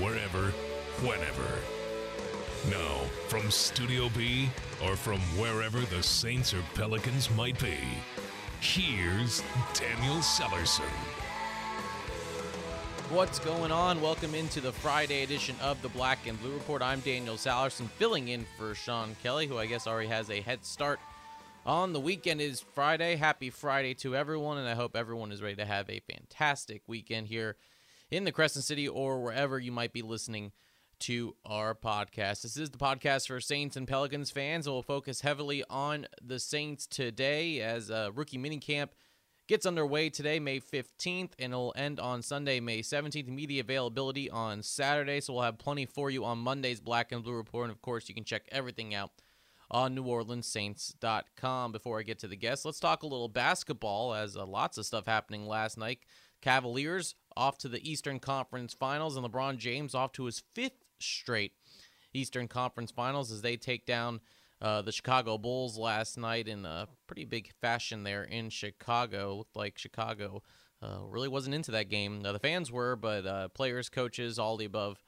wherever, whenever. Now, from Studio B or from wherever the Saints or Pelicans might be, here's Daniel Sellerson. What's going on? Welcome into the Friday edition of the Black and Blue Report. I'm Daniel Salerson, filling in for Sean Kelly, who I guess already has a head start on the weekend. Is Friday. Happy Friday to everyone, and I hope everyone is ready to have a fantastic weekend here in the Crescent City or wherever you might be listening to our podcast. This is the podcast for Saints and Pelicans fans, we'll focus heavily on the Saints today as a rookie minicamp gets underway today, May 15th, and it'll end on Sunday, May 17th. Media availability on Saturday, so we'll have plenty for you on Monday's Black and Blue Report. And of course, you can check everything out on NewOrleansSaints.com. Before I get to the guests, let's talk a little basketball, as uh, lots of stuff happening last night. Cavaliers off to the Eastern Conference Finals, and LeBron James off to his fifth straight Eastern Conference Finals as they take down uh, the Chicago Bulls last night in a pretty big fashion there in Chicago. Looked like Chicago uh, really wasn't into that game. Now, the fans were, but uh, players, coaches, all the above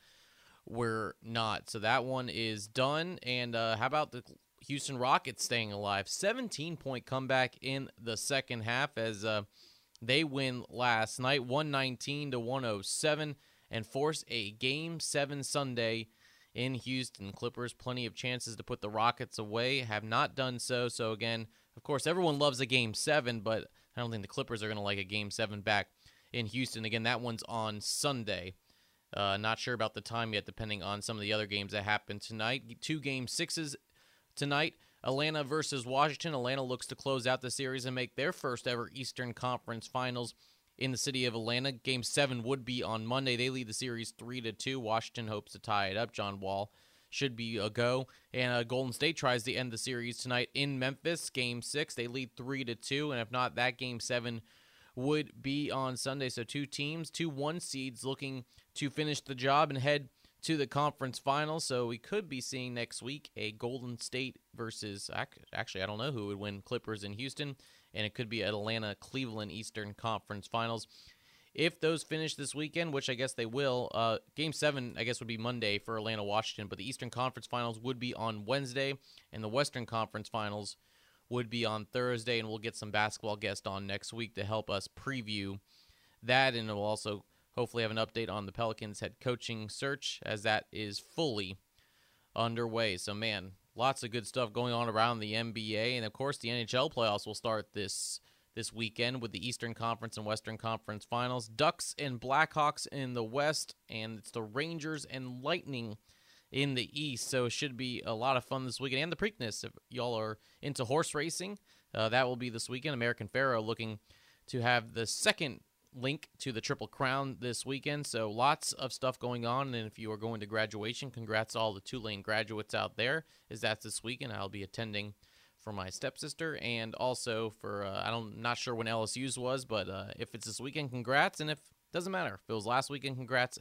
were not. So that one is done. And uh, how about the Houston Rockets staying alive? 17 point comeback in the second half as uh, they win last night, 119 to 107, and force a game seven Sunday in Houston. Clippers plenty of chances to put the Rockets away, have not done so. So again, of course, everyone loves a game 7, but I don't think the Clippers are going to like a game 7 back in Houston. Again, that one's on Sunday. Uh, not sure about the time yet, depending on some of the other games that happen tonight. Two game sixes tonight. Atlanta versus Washington. Atlanta looks to close out the series and make their first ever Eastern Conference Finals in the city of Atlanta. Game seven would be on Monday. They lead the series three to two. Washington hopes to tie it up. John Wall should be a go, and uh, Golden State tries to end the series tonight in Memphis. Game six, they lead three to two, and if not, that game seven would be on Sunday. So two teams, two one seeds, looking to finish the job and head to the conference finals. So we could be seeing next week a Golden State versus actually I don't know who would win Clippers in Houston and it could be Atlanta Cleveland Eastern Conference Finals. If those finish this weekend, which I guess they will, uh, Game Seven I guess would be Monday for Atlanta Washington, but the Eastern Conference Finals would be on Wednesday, and the Western Conference Finals would be on Thursday, and we'll get some basketball guests on next week to help us preview that, and we'll also hopefully have an update on the Pelicans head coaching search as that is fully underway. So man, lots of good stuff going on around the NBA, and of course the NHL playoffs will start this this weekend with the Eastern Conference and Western Conference Finals. Ducks and Blackhawks in the West, and it's the Rangers and Lightning in the East. So it should be a lot of fun this weekend. And the Preakness, if y'all are into horse racing, uh, that will be this weekend. American Pharoah looking to have the second link to the Triple Crown this weekend. So lots of stuff going on. And if you are going to graduation, congrats to all the Tulane graduates out there. Is that this weekend? I'll be attending for my stepsister and also for uh, I don't not sure when LSU's was, but uh, if it's this weekend, congrats. And if doesn't matter if it was last weekend, congrats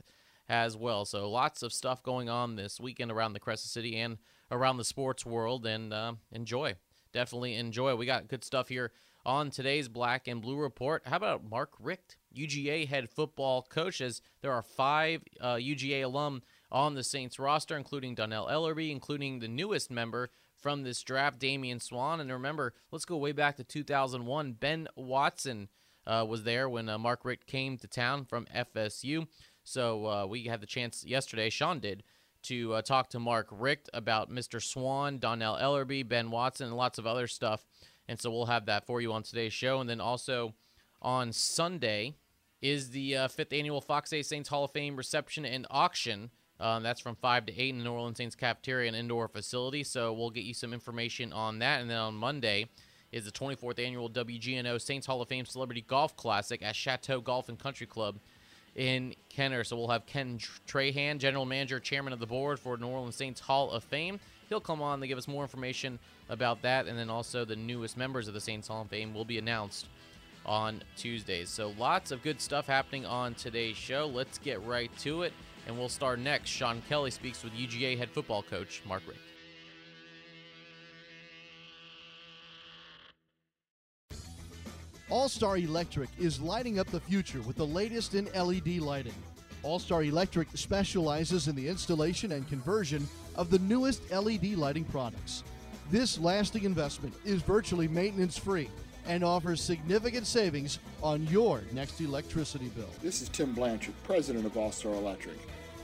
as well. So lots of stuff going on this weekend around the Crescent City and around the sports world, and uh, enjoy. Definitely enjoy. We got good stuff here on today's Black and Blue Report. How about Mark Richt, UGA head football coach? As there are five uh, UGA alum on the Saints roster, including Dannell Ellerbe, including the newest member from this draft, Damian Swann. And remember, let's go way back to 2001. Ben Watson uh, was there when uh, Mark Richt came to town from FSU. So uh, we had the chance yesterday, Sean did, to uh, talk to Mark Richt about Mr. Swann, Dannell Ellerbe, Ben Watson, and lots of other stuff. And so we'll have that for you on today's show. And then also on Sunday is the uh, fifth annual Fox 8 Saints Hall of Fame reception and auction. Um, that's from 5 to 8 in the New Orleans Saints cafeteria and indoor facility. So we'll get you some information on that. And then on Monday is the 24th annual WGNO Saints Hall of Fame Celebrity Golf Classic at Chateau Golf and Country Club in Kenner. So we'll have Ken Trahan, General Manager, Chairman of the Board for New Orleans Saints Hall of Fame. He'll come on to give us more information about that. And then also the newest members of the Saints Hall of Fame will be announced on Tuesdays. So lots of good stuff happening on today's show. Let's get right to it. And we'll start next. Sean Kelly speaks with UGA head football coach Mark Richt. All Star Electric is lighting up the future with the latest in LED lighting. All Star Electric specializes in the installation and conversion of the newest LED lighting products. This lasting investment is virtually maintenance free and offers significant savings on your next electricity bill. This is Tim Blanchard, president of All Star Electric.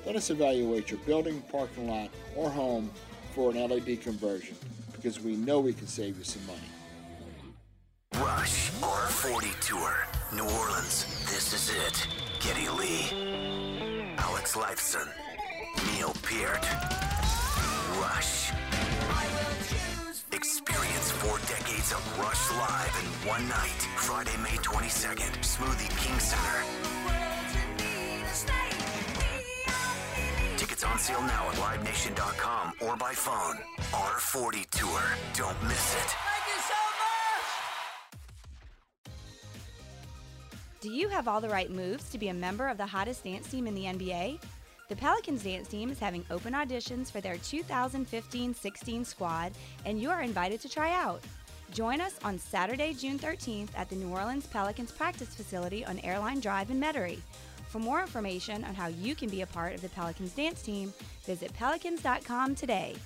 Let us evaluate your building, parking lot, or home for an LED conversion because we know we can save you some money. Rush R40 Tour, New Orleans. This is it. Geddy Lee, Alex Lifeson, Neil Peart. Rush. Experience four decades of Rush live in one night. Friday, May 22nd, Smoothie King Center. Tickets on sale now at livenation.com or by phone. R40 Tour. Don't miss it. Do you have all the right moves to be a member of the hottest dance team in the NBA? The Pelicans dance team is having open auditions for their 2015 16 squad, and you are invited to try out. Join us on Saturday, June 13th at the New Orleans Pelicans practice facility on Airline Drive in Metairie. For more information on how you can be a part of the Pelicans dance team, visit pelicans.com today.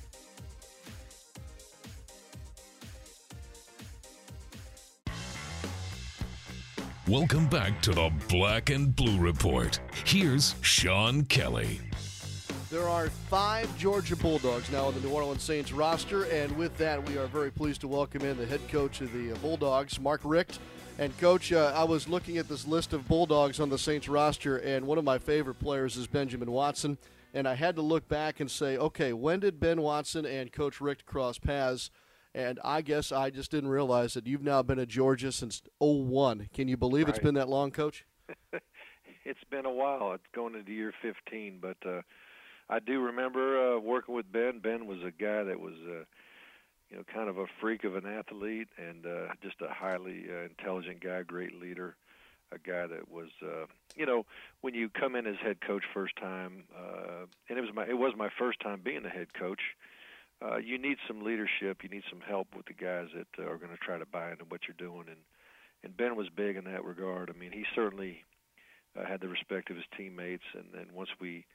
Welcome back to the Black and Blue Report. Here's Sean Kelly. There are five Georgia Bulldogs now on the New Orleans Saints roster, and with that, we are very pleased to welcome in the head coach of the Bulldogs, Mark Richt. And, Coach, uh, I was looking at this list of Bulldogs on the Saints roster, and one of my favorite players is Benjamin Watson. And I had to look back and say, okay, when did Ben Watson and Coach Richt cross paths? And I guess I just didn't realize that you've now been at Georgia since 01. Can you believe it's Right. been that long, Coach? it's been a while. It's going into year 15, but uh, I do remember uh, working with Ben. Ben was a guy that was, uh, you know, kind of a freak of an athlete and uh, just a highly uh, intelligent guy, great leader, a guy that was, uh, you know, when you come in as head coach first time, uh, and it was my it was my first time being the head coach. Uh, you need some leadership. You need some help with the guys that uh, are going to try to buy into what you're doing, and and Ben was big in that regard. I mean, he certainly uh, had the respect of his teammates, and then once we,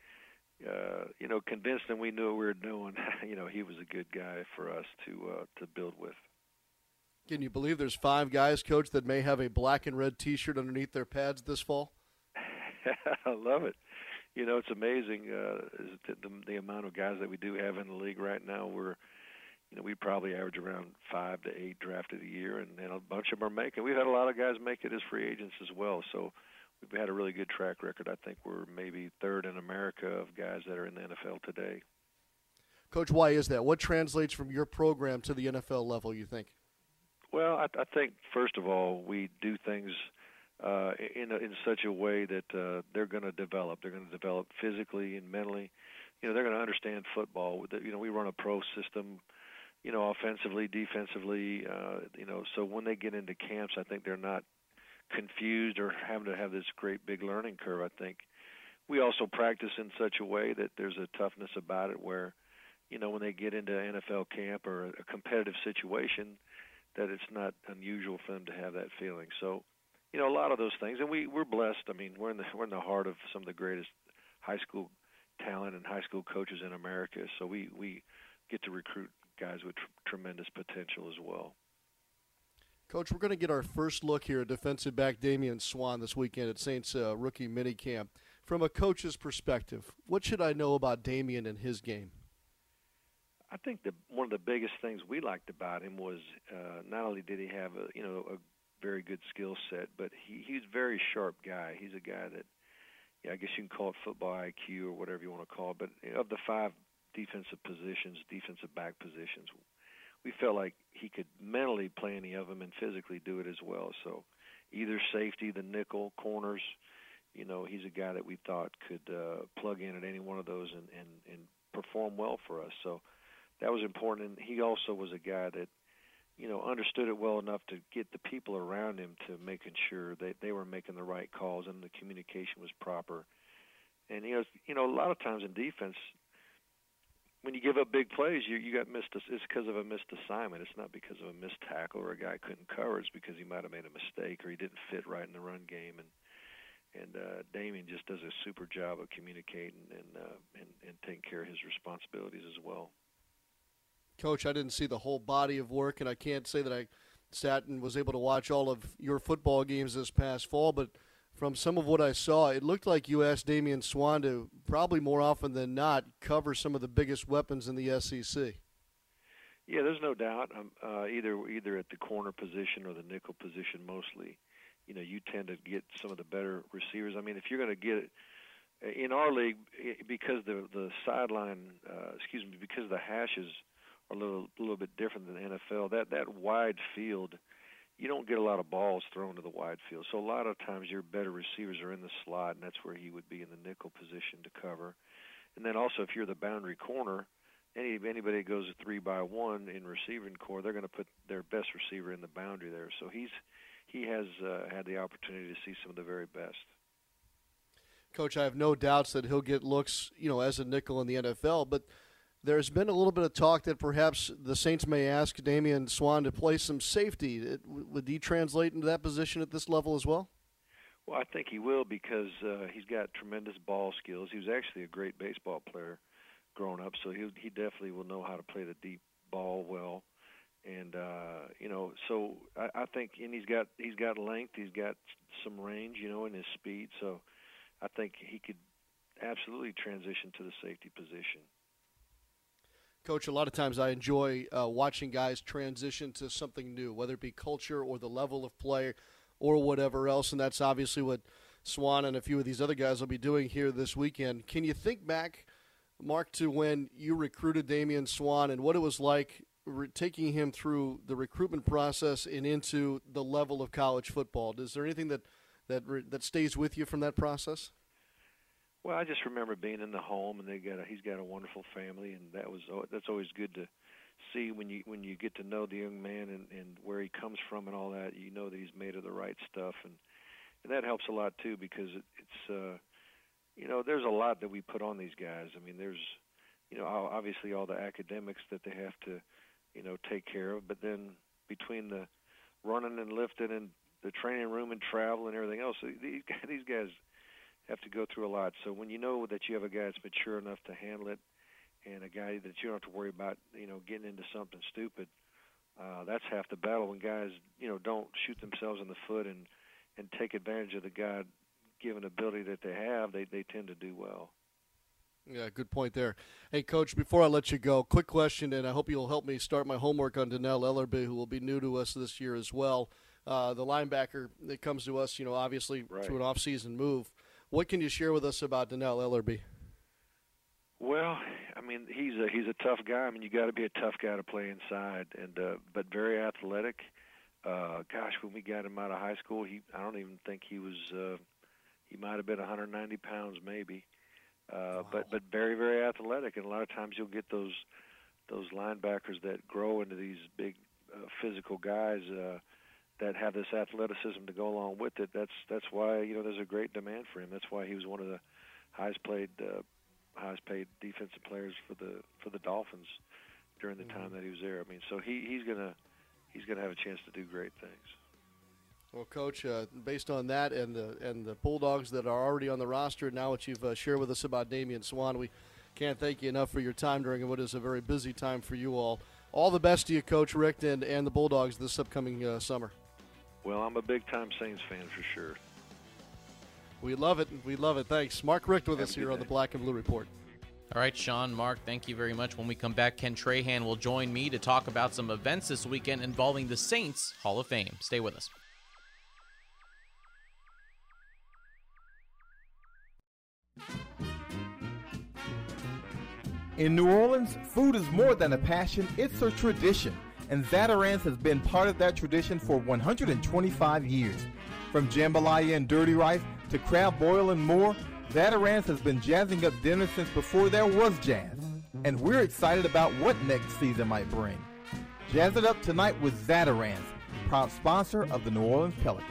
uh, you know, convinced him we knew what we were doing, you know, he was a good guy for us to uh, to build with. Can you believe there's five guys, Coach, that may have a black and red T-shirt underneath their pads this fall? I love it. You know, it's amazing uh, the, the, the amount of guys that we do have in the league right now. We're, you know, we probably average around five to eight drafted a year, and, and a bunch of them are making. We've had a lot of guys make it as free agents as well. So we've had a really good track record. I think we're maybe third in America of guys that are in the NFL today. Coach, why is that? What translates from your program to the NFL level, you think? Well, I, I think first of all we do things uh, in a, in such a way that uh, they're going to develop. They're going to develop physically and mentally. You know, they're going to understand football. You know, we run a pro system. You know, offensively, defensively. Uh, you know, so when they get into camps, I think they're not confused or having to have this great big learning curve. I think we also practice in such a way that there's a toughness about it where, you know, when they get into NFL camp or a competitive situation, that it's not unusual for them to have that feeling. So, you know, a lot of those things, and we we're blessed. I mean, we're in the we're in the heart of some of the greatest high school talent and high school coaches in America. So we we get to recruit guys with tr- tremendous potential as well. Coach, we're going to get our first look here at defensive back Damian Swann this weekend at Saints uh, rookie minicamp. From a coach's perspective, what should I know about Damian and his game? I think the one of the biggest things we liked about him was uh, not only did he have a you know a very good skill set, but he he's a very sharp guy. He's a guy that yeah, I guess you can call it football IQ or whatever you want to call it. But of the five defensive positions, defensive back positions, we felt like he could mentally play any of them and physically do it as well. So either safety, the nickel, corners, you know, he's a guy that we thought could uh, plug in at any one of those and, and, and perform well for us. So that was important. And he also was a guy that, you know, understood it well enough to get the people around him to making sure that they were making the right calls and the communication was proper. And you know, you know, a lot of times in defense, when you give up big plays, you you got missed. It's because of a missed assignment. It's not because of a missed tackle or a guy couldn't cover. It's because he might have made a mistake or he didn't fit right in the run game. And and uh, Damian just does a super job of communicating and uh, and and taking care of his responsibilities as well. Coach, I didn't see the whole body of work, and I can't say that I sat and was able to watch all of your football games this past fall, but from some of what I saw, it looked like you asked Damian Swann to probably more often than not cover some of the biggest weapons in the SEC. Yeah, there's no doubt. Um, uh, either either at the corner position or the nickel position, mostly, you know, you tend to get some of the better receivers. I mean, if you're going to get it in our league, because the the sideline, uh, excuse me, because the hashes a little a little bit different than the NFL. That that wide field you don't get a lot of balls thrown to the wide field. So a lot of times your better receivers are in the slot, and that's where he would be in the nickel position to cover. And then also if you're the boundary corner, any anybody that goes a three by one in receiving corps, they're going to put their best receiver in the boundary there. So he's he has uh, had the opportunity to see some of the very best. Coach, I have no doubts that he'll get looks, you know, as a nickel in the NFL, but there's been a little bit of talk that perhaps the Saints may ask Damian Swann to play some safety. Would he translate into that position at this level as well? Well, I think he will because uh, he's got tremendous ball skills. He was actually a great baseball player growing up, so he he definitely will know how to play the deep ball well. And uh, you know, so I, I think, and he's got he's got length, he's got some range, you know, in his speed. So I think he could absolutely transition to the safety position. Coach, a lot of times I enjoy uh, watching guys transition to something new, whether it be culture or the level of play or whatever else, and that's obviously what Swann and a few of these other guys will be doing here this weekend. Can you think back, Mark, to when you recruited Damian Swann and what it was like re- taking him through the recruitment process and into the level of college football? Is there anything that that re- that stays with you from that process? Well, I just remember being in the home, and they got a, he's got a wonderful family, and that was that's always good to see when you when you get to know the young man and and where he comes from and all that. You know that he's made of the right stuff, and and that helps a lot too because it, it's uh, you know there's a lot that we put on these guys. I mean, there's you know obviously all the academics that they have to you know take care of, but then between the running and lifting and the training room and travel and everything else, these these guys have to go through a lot. So when you know that you have a guy that's mature enough to handle it, and a guy that you don't have to worry about, you know, getting into something stupid, uh, that's half the battle. When guys, you know, don't shoot themselves in the foot and and take advantage of the God given ability that they have, they they tend to do well. Yeah, good point there. Hey, Coach, before I let you go, quick question, and I hope you'll help me start my homework on Dannell Ellerbe, who will be new to us this year as well. Uh, the linebacker that comes to us, you know, obviously right. through an off-season move. What can you share with us about Dannell Ellerbe? Well, I mean, he's a he's a tough guy. I mean, you got to be a tough guy to play inside, and uh, but very athletic. Uh, gosh, when we got him out of high school, he I don't even think he was. Uh, he might have been 190 pounds, maybe. Uh, wow. But but very very athletic, and a lot of times you'll get those those linebackers that grow into these big uh, physical guys. Uh, that have this athleticism to go along with it. That's that's why you know there's a great demand for him. That's why he was one of the highest played uh, highest paid defensive players for the for the Dolphins during the mm-hmm. time that he was there. I mean, so he he's gonna he's going to have a chance to do great things. Well, Coach, uh, based on that and the and the Bulldogs that are already on the roster, now what you've uh, shared with us about Damian Swann, we can't thank you enough for your time during what is a very busy time for you all. All the best to you, Coach Richt, and, and the Bulldogs this upcoming uh, summer. Well, I'm a big time Saints fan for sure. We love it. We love it. Thanks. Mark Richt with Have us here good on the. Black and Blue Report. All right, Sean, Mark, thank you very much. When we come back, Ken Trahan will join me to talk about some events this weekend involving the Saints Hall of Fame. Stay with us. In New Orleans, food is more than a passion, it's a tradition. And Zatarain's has been part of that tradition for 125 years. From jambalaya and dirty rice to crab boil and more, Zatarain's has been jazzing up dinner since before there was jazz. And we're excited about what next season might bring. Jazz it up tonight with Zatarain's, proud sponsor of the New Orleans Pelicans.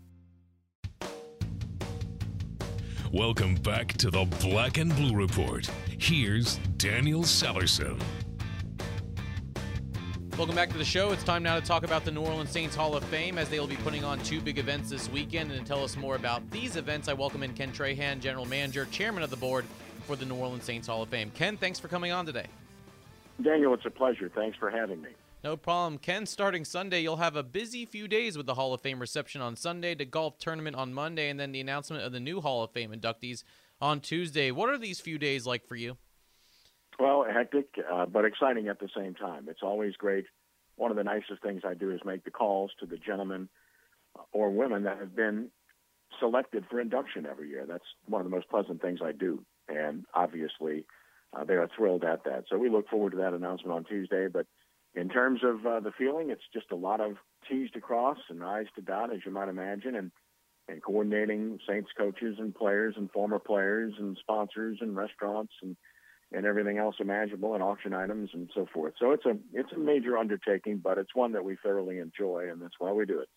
Welcome back to the Black and Blue Report. Here's Daniel Sellerson. Welcome back to the show. It's time now to talk about the New Orleans Saints Hall of Fame as they will be putting on two big events this weekend. And to tell us more about these events, I welcome in Ken Trahan, General Manager, Chairman of the Board for the New Orleans Saints Hall of Fame. Ken, thanks for coming on today. Daniel, it's a pleasure. Thanks for having me. No problem. Ken, starting Sunday, you'll have a busy few days with the Hall of Fame reception on Sunday, the golf tournament on Monday, and then the announcement of the new Hall of Fame inductees on Tuesday. What are these few days like for you? Well, hectic, uh, but exciting at the same time. It's always great. One of the nicest things I do is make the calls to the gentlemen or women that have been selected for induction every year. That's one of the most pleasant things I do. And obviously, uh, they are thrilled at that. So we look forward to that announcement on Tuesday. But in terms of uh, the feeling, it's just a lot of T's to cross and I's to dot, as you might imagine, and and coordinating Saints coaches and players and former players and sponsors and restaurants and and everything else imaginable and auction items and so forth. So it's a it's a major undertaking, but it's one that we thoroughly enjoy, and that's why we do it.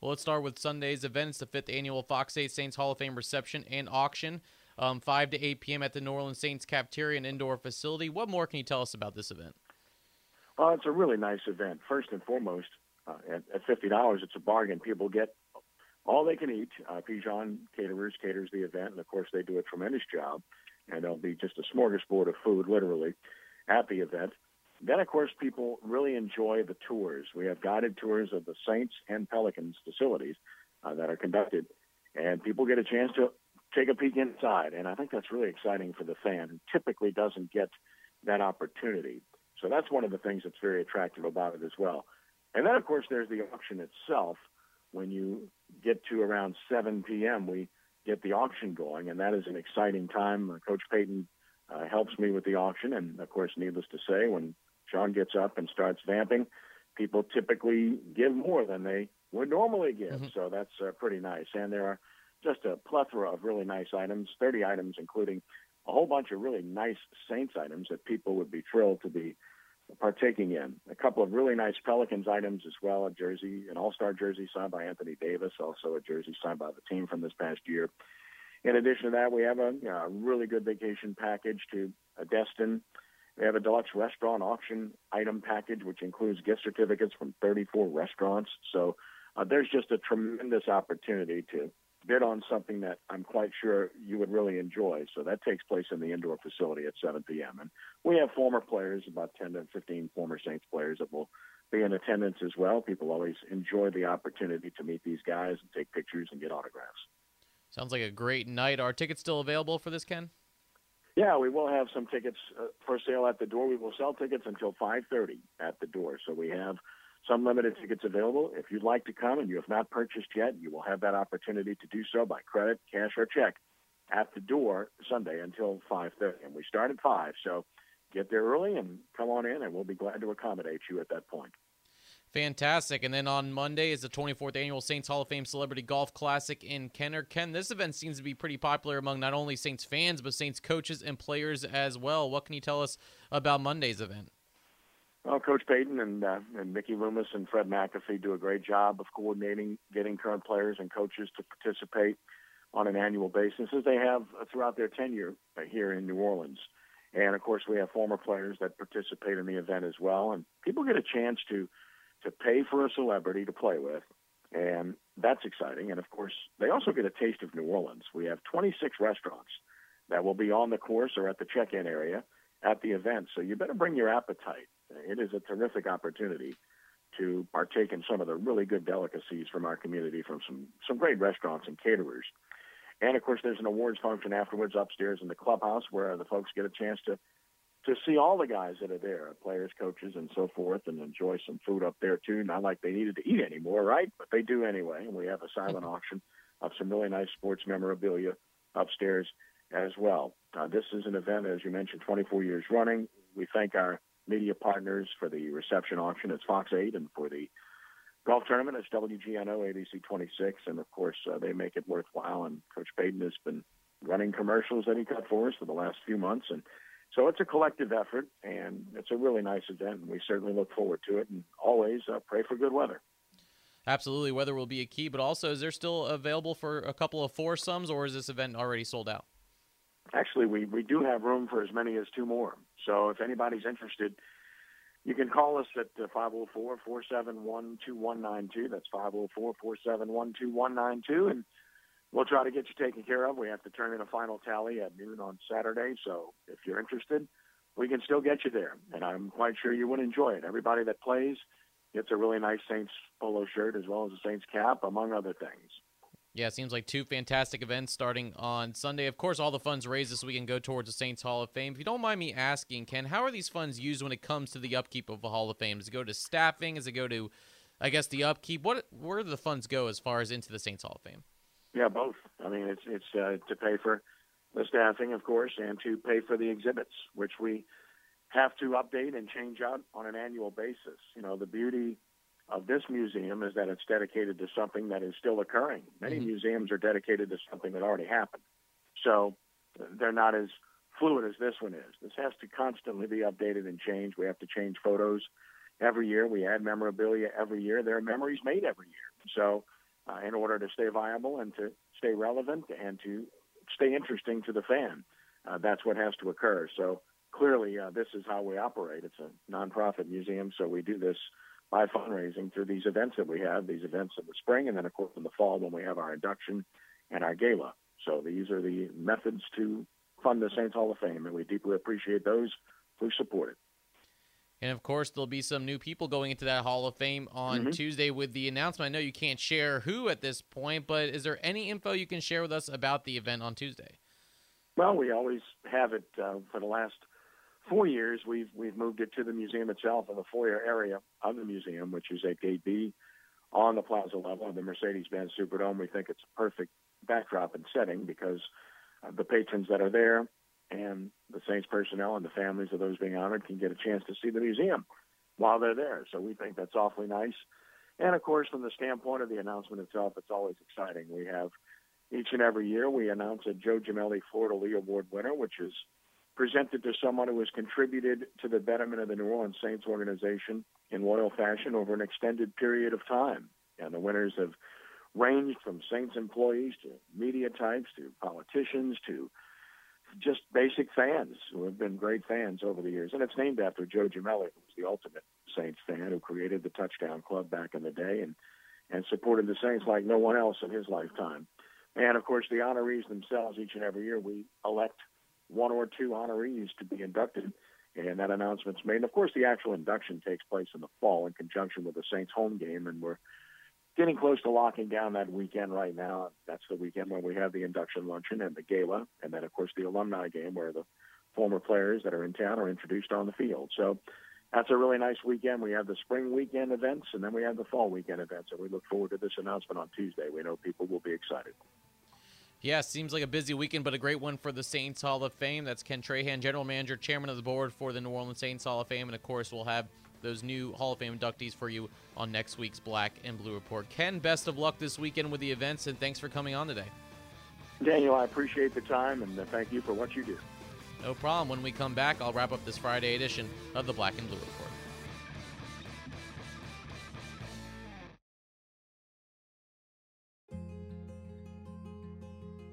Well, let's start with Sunday's event. It's the fifth annual Fox 8 Saints Hall of Fame reception and auction, um, 5 to 8 p.m. at the New Orleans Saints cafeteria and indoor facility. What more can you tell us about this event? Well, it's a really nice event. First and foremost, uh, at, at fifty dollars, it's a bargain. People get all they can eat. Uh, Pigeon Caterers caters the event, and of course, they do a tremendous job. And there'll be just a smorgasbord of food, literally, at the event. Then, of course, people really enjoy the tours. We have guided tours of the Saints and Pelicans facilities uh, that are conducted, and people get a chance to take a peek inside. And I think that's really exciting for the fan who typically doesn't get that opportunity. So that's one of the things that's very attractive about it as well. And then, of course, there's the auction itself. When you get to around 7 p.m., we get the auction going, and that is an exciting time. Uh, Coach Payton uh, helps me with the auction, and of course, needless to say, when Sean gets up and starts vamping, people typically give more than they would normally give. Mm-hmm. So that's uh, pretty nice. And there are just a plethora of really nice items, 30 items, including a whole bunch of really nice Saints items that people would be thrilled to be partaking in. A couple of really nice Pelicans items as well, a jersey, an all-star jersey signed by Anthony Davis, also a jersey signed by the team from this past year. In addition to that, we have a you know, a really good vacation package to a Destin. We have a deluxe restaurant auction item package, which includes gift certificates from 34 restaurants. So uh, there's just a tremendous opportunity to bid on something that I'm quite sure you would really enjoy. So that takes place in the indoor facility at 7 p.m. And we have former players, about 10 to 15 former Saints players that will be in attendance as well. People always enjoy the opportunity to meet these guys and take pictures and get autographs. Sounds like a great night. Are tickets still available for this, Ken? Yeah, we will have some tickets uh, for sale at the door. We will sell tickets until 5:30 at the door. So we have some limited tickets available. If you'd like to come and you have not purchased yet, you will have that opportunity to do so by credit, cash, or check at the door Sunday until 5:30. And we start at 5, so get there early and come on in, and we'll be glad to accommodate you at that point. Fantastic. And then on Monday is the 24th annual Saints Hall of Fame Celebrity Golf Classic in Kenner. Ken, this event seems to be pretty popular among not only Saints fans, but Saints coaches and players as well. What can you tell us about Monday's event? Well, Coach Payton and uh, and Mickey Loomis and Fred McAfee do a great job of coordinating, getting current players and coaches to participate on an annual basis, as they have throughout their tenure here in New Orleans. And of course, we have former players that participate in the event as well, and people get a chance to to pay for a celebrity to play with, and that's exciting. And of course, they also get a taste of New Orleans. We have 26 restaurants that will be on the course or at the check-in area at the event, so you better bring your appetite. It is a terrific opportunity to partake in some of the really good delicacies from our community, from some some great restaurants and caterers. And of course, there's an awards function afterwards upstairs in the clubhouse where the folks get a chance to to see all the guys that are there, players, coaches, and so forth, and enjoy some food up there too. Not like they needed to eat anymore, right? But they do anyway. And we have a silent auction of some really nice sports memorabilia upstairs as well. Uh, this is an event, as you mentioned, 24 years running. We thank our media partners for the reception auction. It's Fox 8, and for the golf tournament, it's WGNO ABC 26, and of course uh, they make it worthwhile. And Coach Payton has been running commercials that he cut for us for the last few months, and so it's a collective effort, and it's a really nice event, and we certainly look forward to it. And always uh, pray for good weather. Absolutely, weather will be a key. But also, is there still available for a couple of foursomes, or is this event already sold out? Actually, we, we do have room for as many as two more. So if anybody's interested, you can call us at uh, 504 471 2192. That's 504 471 2192. And we'll try to get you taken care of. We have to turn in a final tally at noon on Saturday. So if you're interested, we can still get you there. And I'm quite sure you would enjoy it. Everybody that plays gets a really nice Saints polo shirt as well as a Saints cap, among other things. Yeah, it seems like two fantastic events starting on Sunday. Of course, all the funds raised this weekend go towards the Saints Hall of Fame. If you don't mind me asking, Ken, how are these funds used when it comes to the upkeep of the Hall of Fame? Does it go to staffing? Does it go to, I guess, the upkeep? What where do the funds go as far as into the Saints Hall of Fame? Yeah, both. I mean, it's it's uh, to pay for the staffing, of course, and to pay for the exhibits, which we have to update and change out on an annual basis. You know, the beauty of this museum is that it's dedicated to something that is still occurring. Many mm-hmm. museums are dedicated to something that already happened. So they're not as fluid as this one is. This has to constantly be updated and changed. We have to change photos every year. We add memorabilia every year. There are memories made every year. So uh, in order to stay viable and to stay relevant and to stay interesting to the fan, uh, that's what has to occur. So clearly, uh, this is how we operate. It's a nonprofit museum, so we do this by fundraising through these events that we have, these events in the spring, and then, of course, in the fall when we have our induction and our gala. So these are the methods to fund the Saints Hall of Fame, and we deeply appreciate those who support it. And of course, there'll be some new people going into that Hall of Fame on mm-hmm. Tuesday with the announcement. I know you can't share who at this point, but is there any info you can share with us about the event on Tuesday? Well, we always have it uh, for the last four years, we've we've moved it to the museum itself in the foyer area of the museum, which is at Gate B on the plaza level of the Mercedes-Benz Superdome. We think it's a perfect backdrop and setting because the patrons that are there and the Saints personnel and the families of those being honored can get a chance to see the museum while they're there. So we think that's awfully nice. And of course, from the standpoint of the announcement itself, it's always exciting. We have each and every year we announce a Joe Gemelli Fleur de Lis Award winner, which is presented to someone who has contributed to the betterment of the New Orleans Saints organization in loyal fashion over an extended period of time. And the winners have ranged from Saints employees to media types to politicians to just basic fans who have been great fans over the years. And it's named after Joe Gemelli, who was the ultimate Saints fan, who created the Touchdown Club back in the day and, and supported the Saints like no one else in his lifetime. And of course, the honorees themselves, each and every year, we elect one or two honorees to be inducted, and that announcement's made. And of course, the actual induction takes place in the fall in conjunction with the Saints home game, and we're getting close to locking down that weekend right now. That's the weekend when we have the induction luncheon and the gala, and then of course the alumni game where the former players that are in town are introduced on the field. So that's a really nice weekend. We have the spring weekend events, and then we have the fall weekend events, and we look forward to this announcement on Tuesday. We know people will be excited. Yeah, seems like a busy weekend, but a great one for the Saints Hall of Fame. That's Ken Trahan, General Manager, Chairman of the Board for the New Orleans Saints Hall of Fame. And of course, we'll have those new Hall of Fame inductees for you on next week's Black and Blue Report. Ken, best of luck this weekend with the events, and thanks for coming on today. Daniel, I appreciate the time, and uh, thank you for what you do. No problem. When we come back, I'll wrap up this Friday edition of the Black and Blue Report.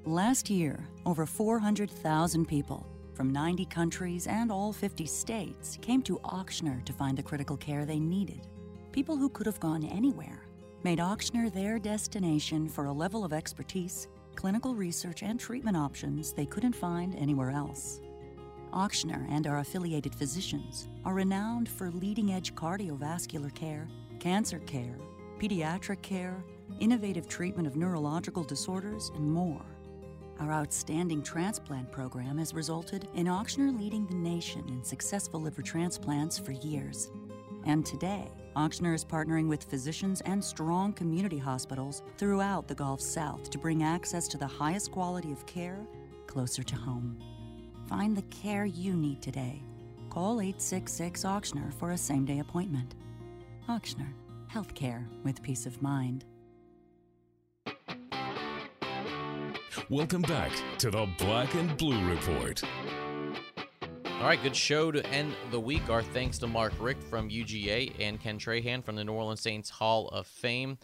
Last year, over 400,000 people from 90 countries and all 50 states came to Ochsner to find the critical care they needed. People who could have gone anywhere made Ochsner their destination for a level of expertise, clinical research, and treatment options they couldn't find anywhere else. Ochsner and our affiliated physicians are renowned for leading edge cardiovascular care, cancer care, pediatric care, innovative treatment of neurological disorders, and more. Our outstanding transplant program has resulted in Ochsner leading the nation in successful liver transplants for years. And today, Ochsner is partnering with physicians and strong community hospitals throughout the Gulf South to bring access to the highest quality of care closer to home. Find the care you need today. Call 866 Ochsner for a same day appointment. Ochsner, healthcare with peace of mind. Welcome back to the Black and Blue Report. All right, good show to end the week. Our thanks to Mark Richt from UGA and Ken Trahan from the New Orleans Saints Hall of Fame.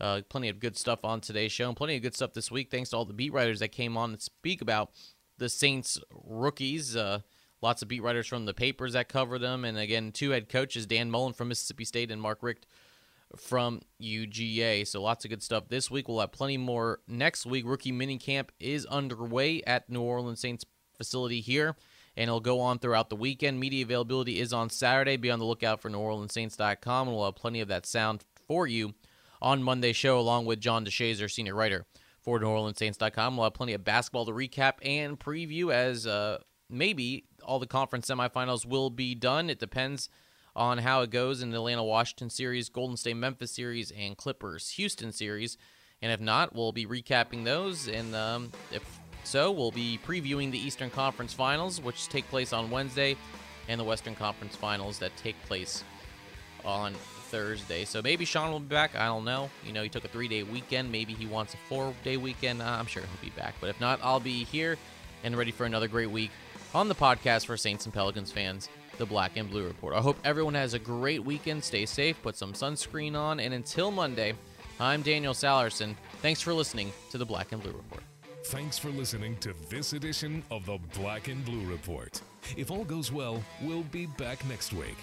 Uh, plenty of good stuff on today's show, and plenty of good stuff this week. Thanks to all the beat writers that came on to speak about the Saints rookies. Uh, lots of beat writers from the papers that cover them, and again, two head coaches, Dan Mullen from Mississippi State and Mark Richt from UGA. So lots of good stuff this week. We'll have plenty more next week. Rookie minicamp is underway at New Orleans Saints facility here, and it'll go on throughout the weekend. Media availability is on Saturday. Be on the lookout for NewOrleansSaints.com, and we'll have plenty of that sound for you on Monday's show, along with John DeShazier, senior writer for NewOrleansSaints.com. We'll have plenty of basketball to recap and preview as uh, maybe all the conference semifinals will be done. It depends on how it goes in the Atlanta Washington series, Golden State Memphis series, and Clippers Houston series. And if not, we'll be recapping those. And um, if so, we'll be previewing the Eastern Conference Finals, which take place on Wednesday, and the Western Conference Finals that take place on Thursday. So maybe Sean will be back. I don't know. You know, he took a three day weekend. Maybe he wants a four day weekend. I'm sure he'll be back. But if not, I'll be here and ready for another great week on the podcast for Saints and Pelicans fans the Black and Blue Report. I hope everyone has a great weekend. Stay safe, put some sunscreen on, and until Monday, I'm Daniel Salerson. Thanks for listening to the Black and Blue Report. Thanks for listening to this edition of the Black and Blue Report. If all goes well, we'll be back next week.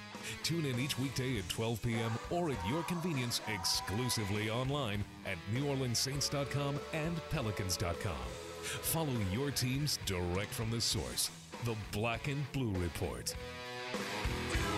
Tune in each weekday at 12 p.m. or at your convenience exclusively online at NewOrleansSaints.com and Pelicans.com. Follow your teams direct from the source, the Black and Blue Report. Do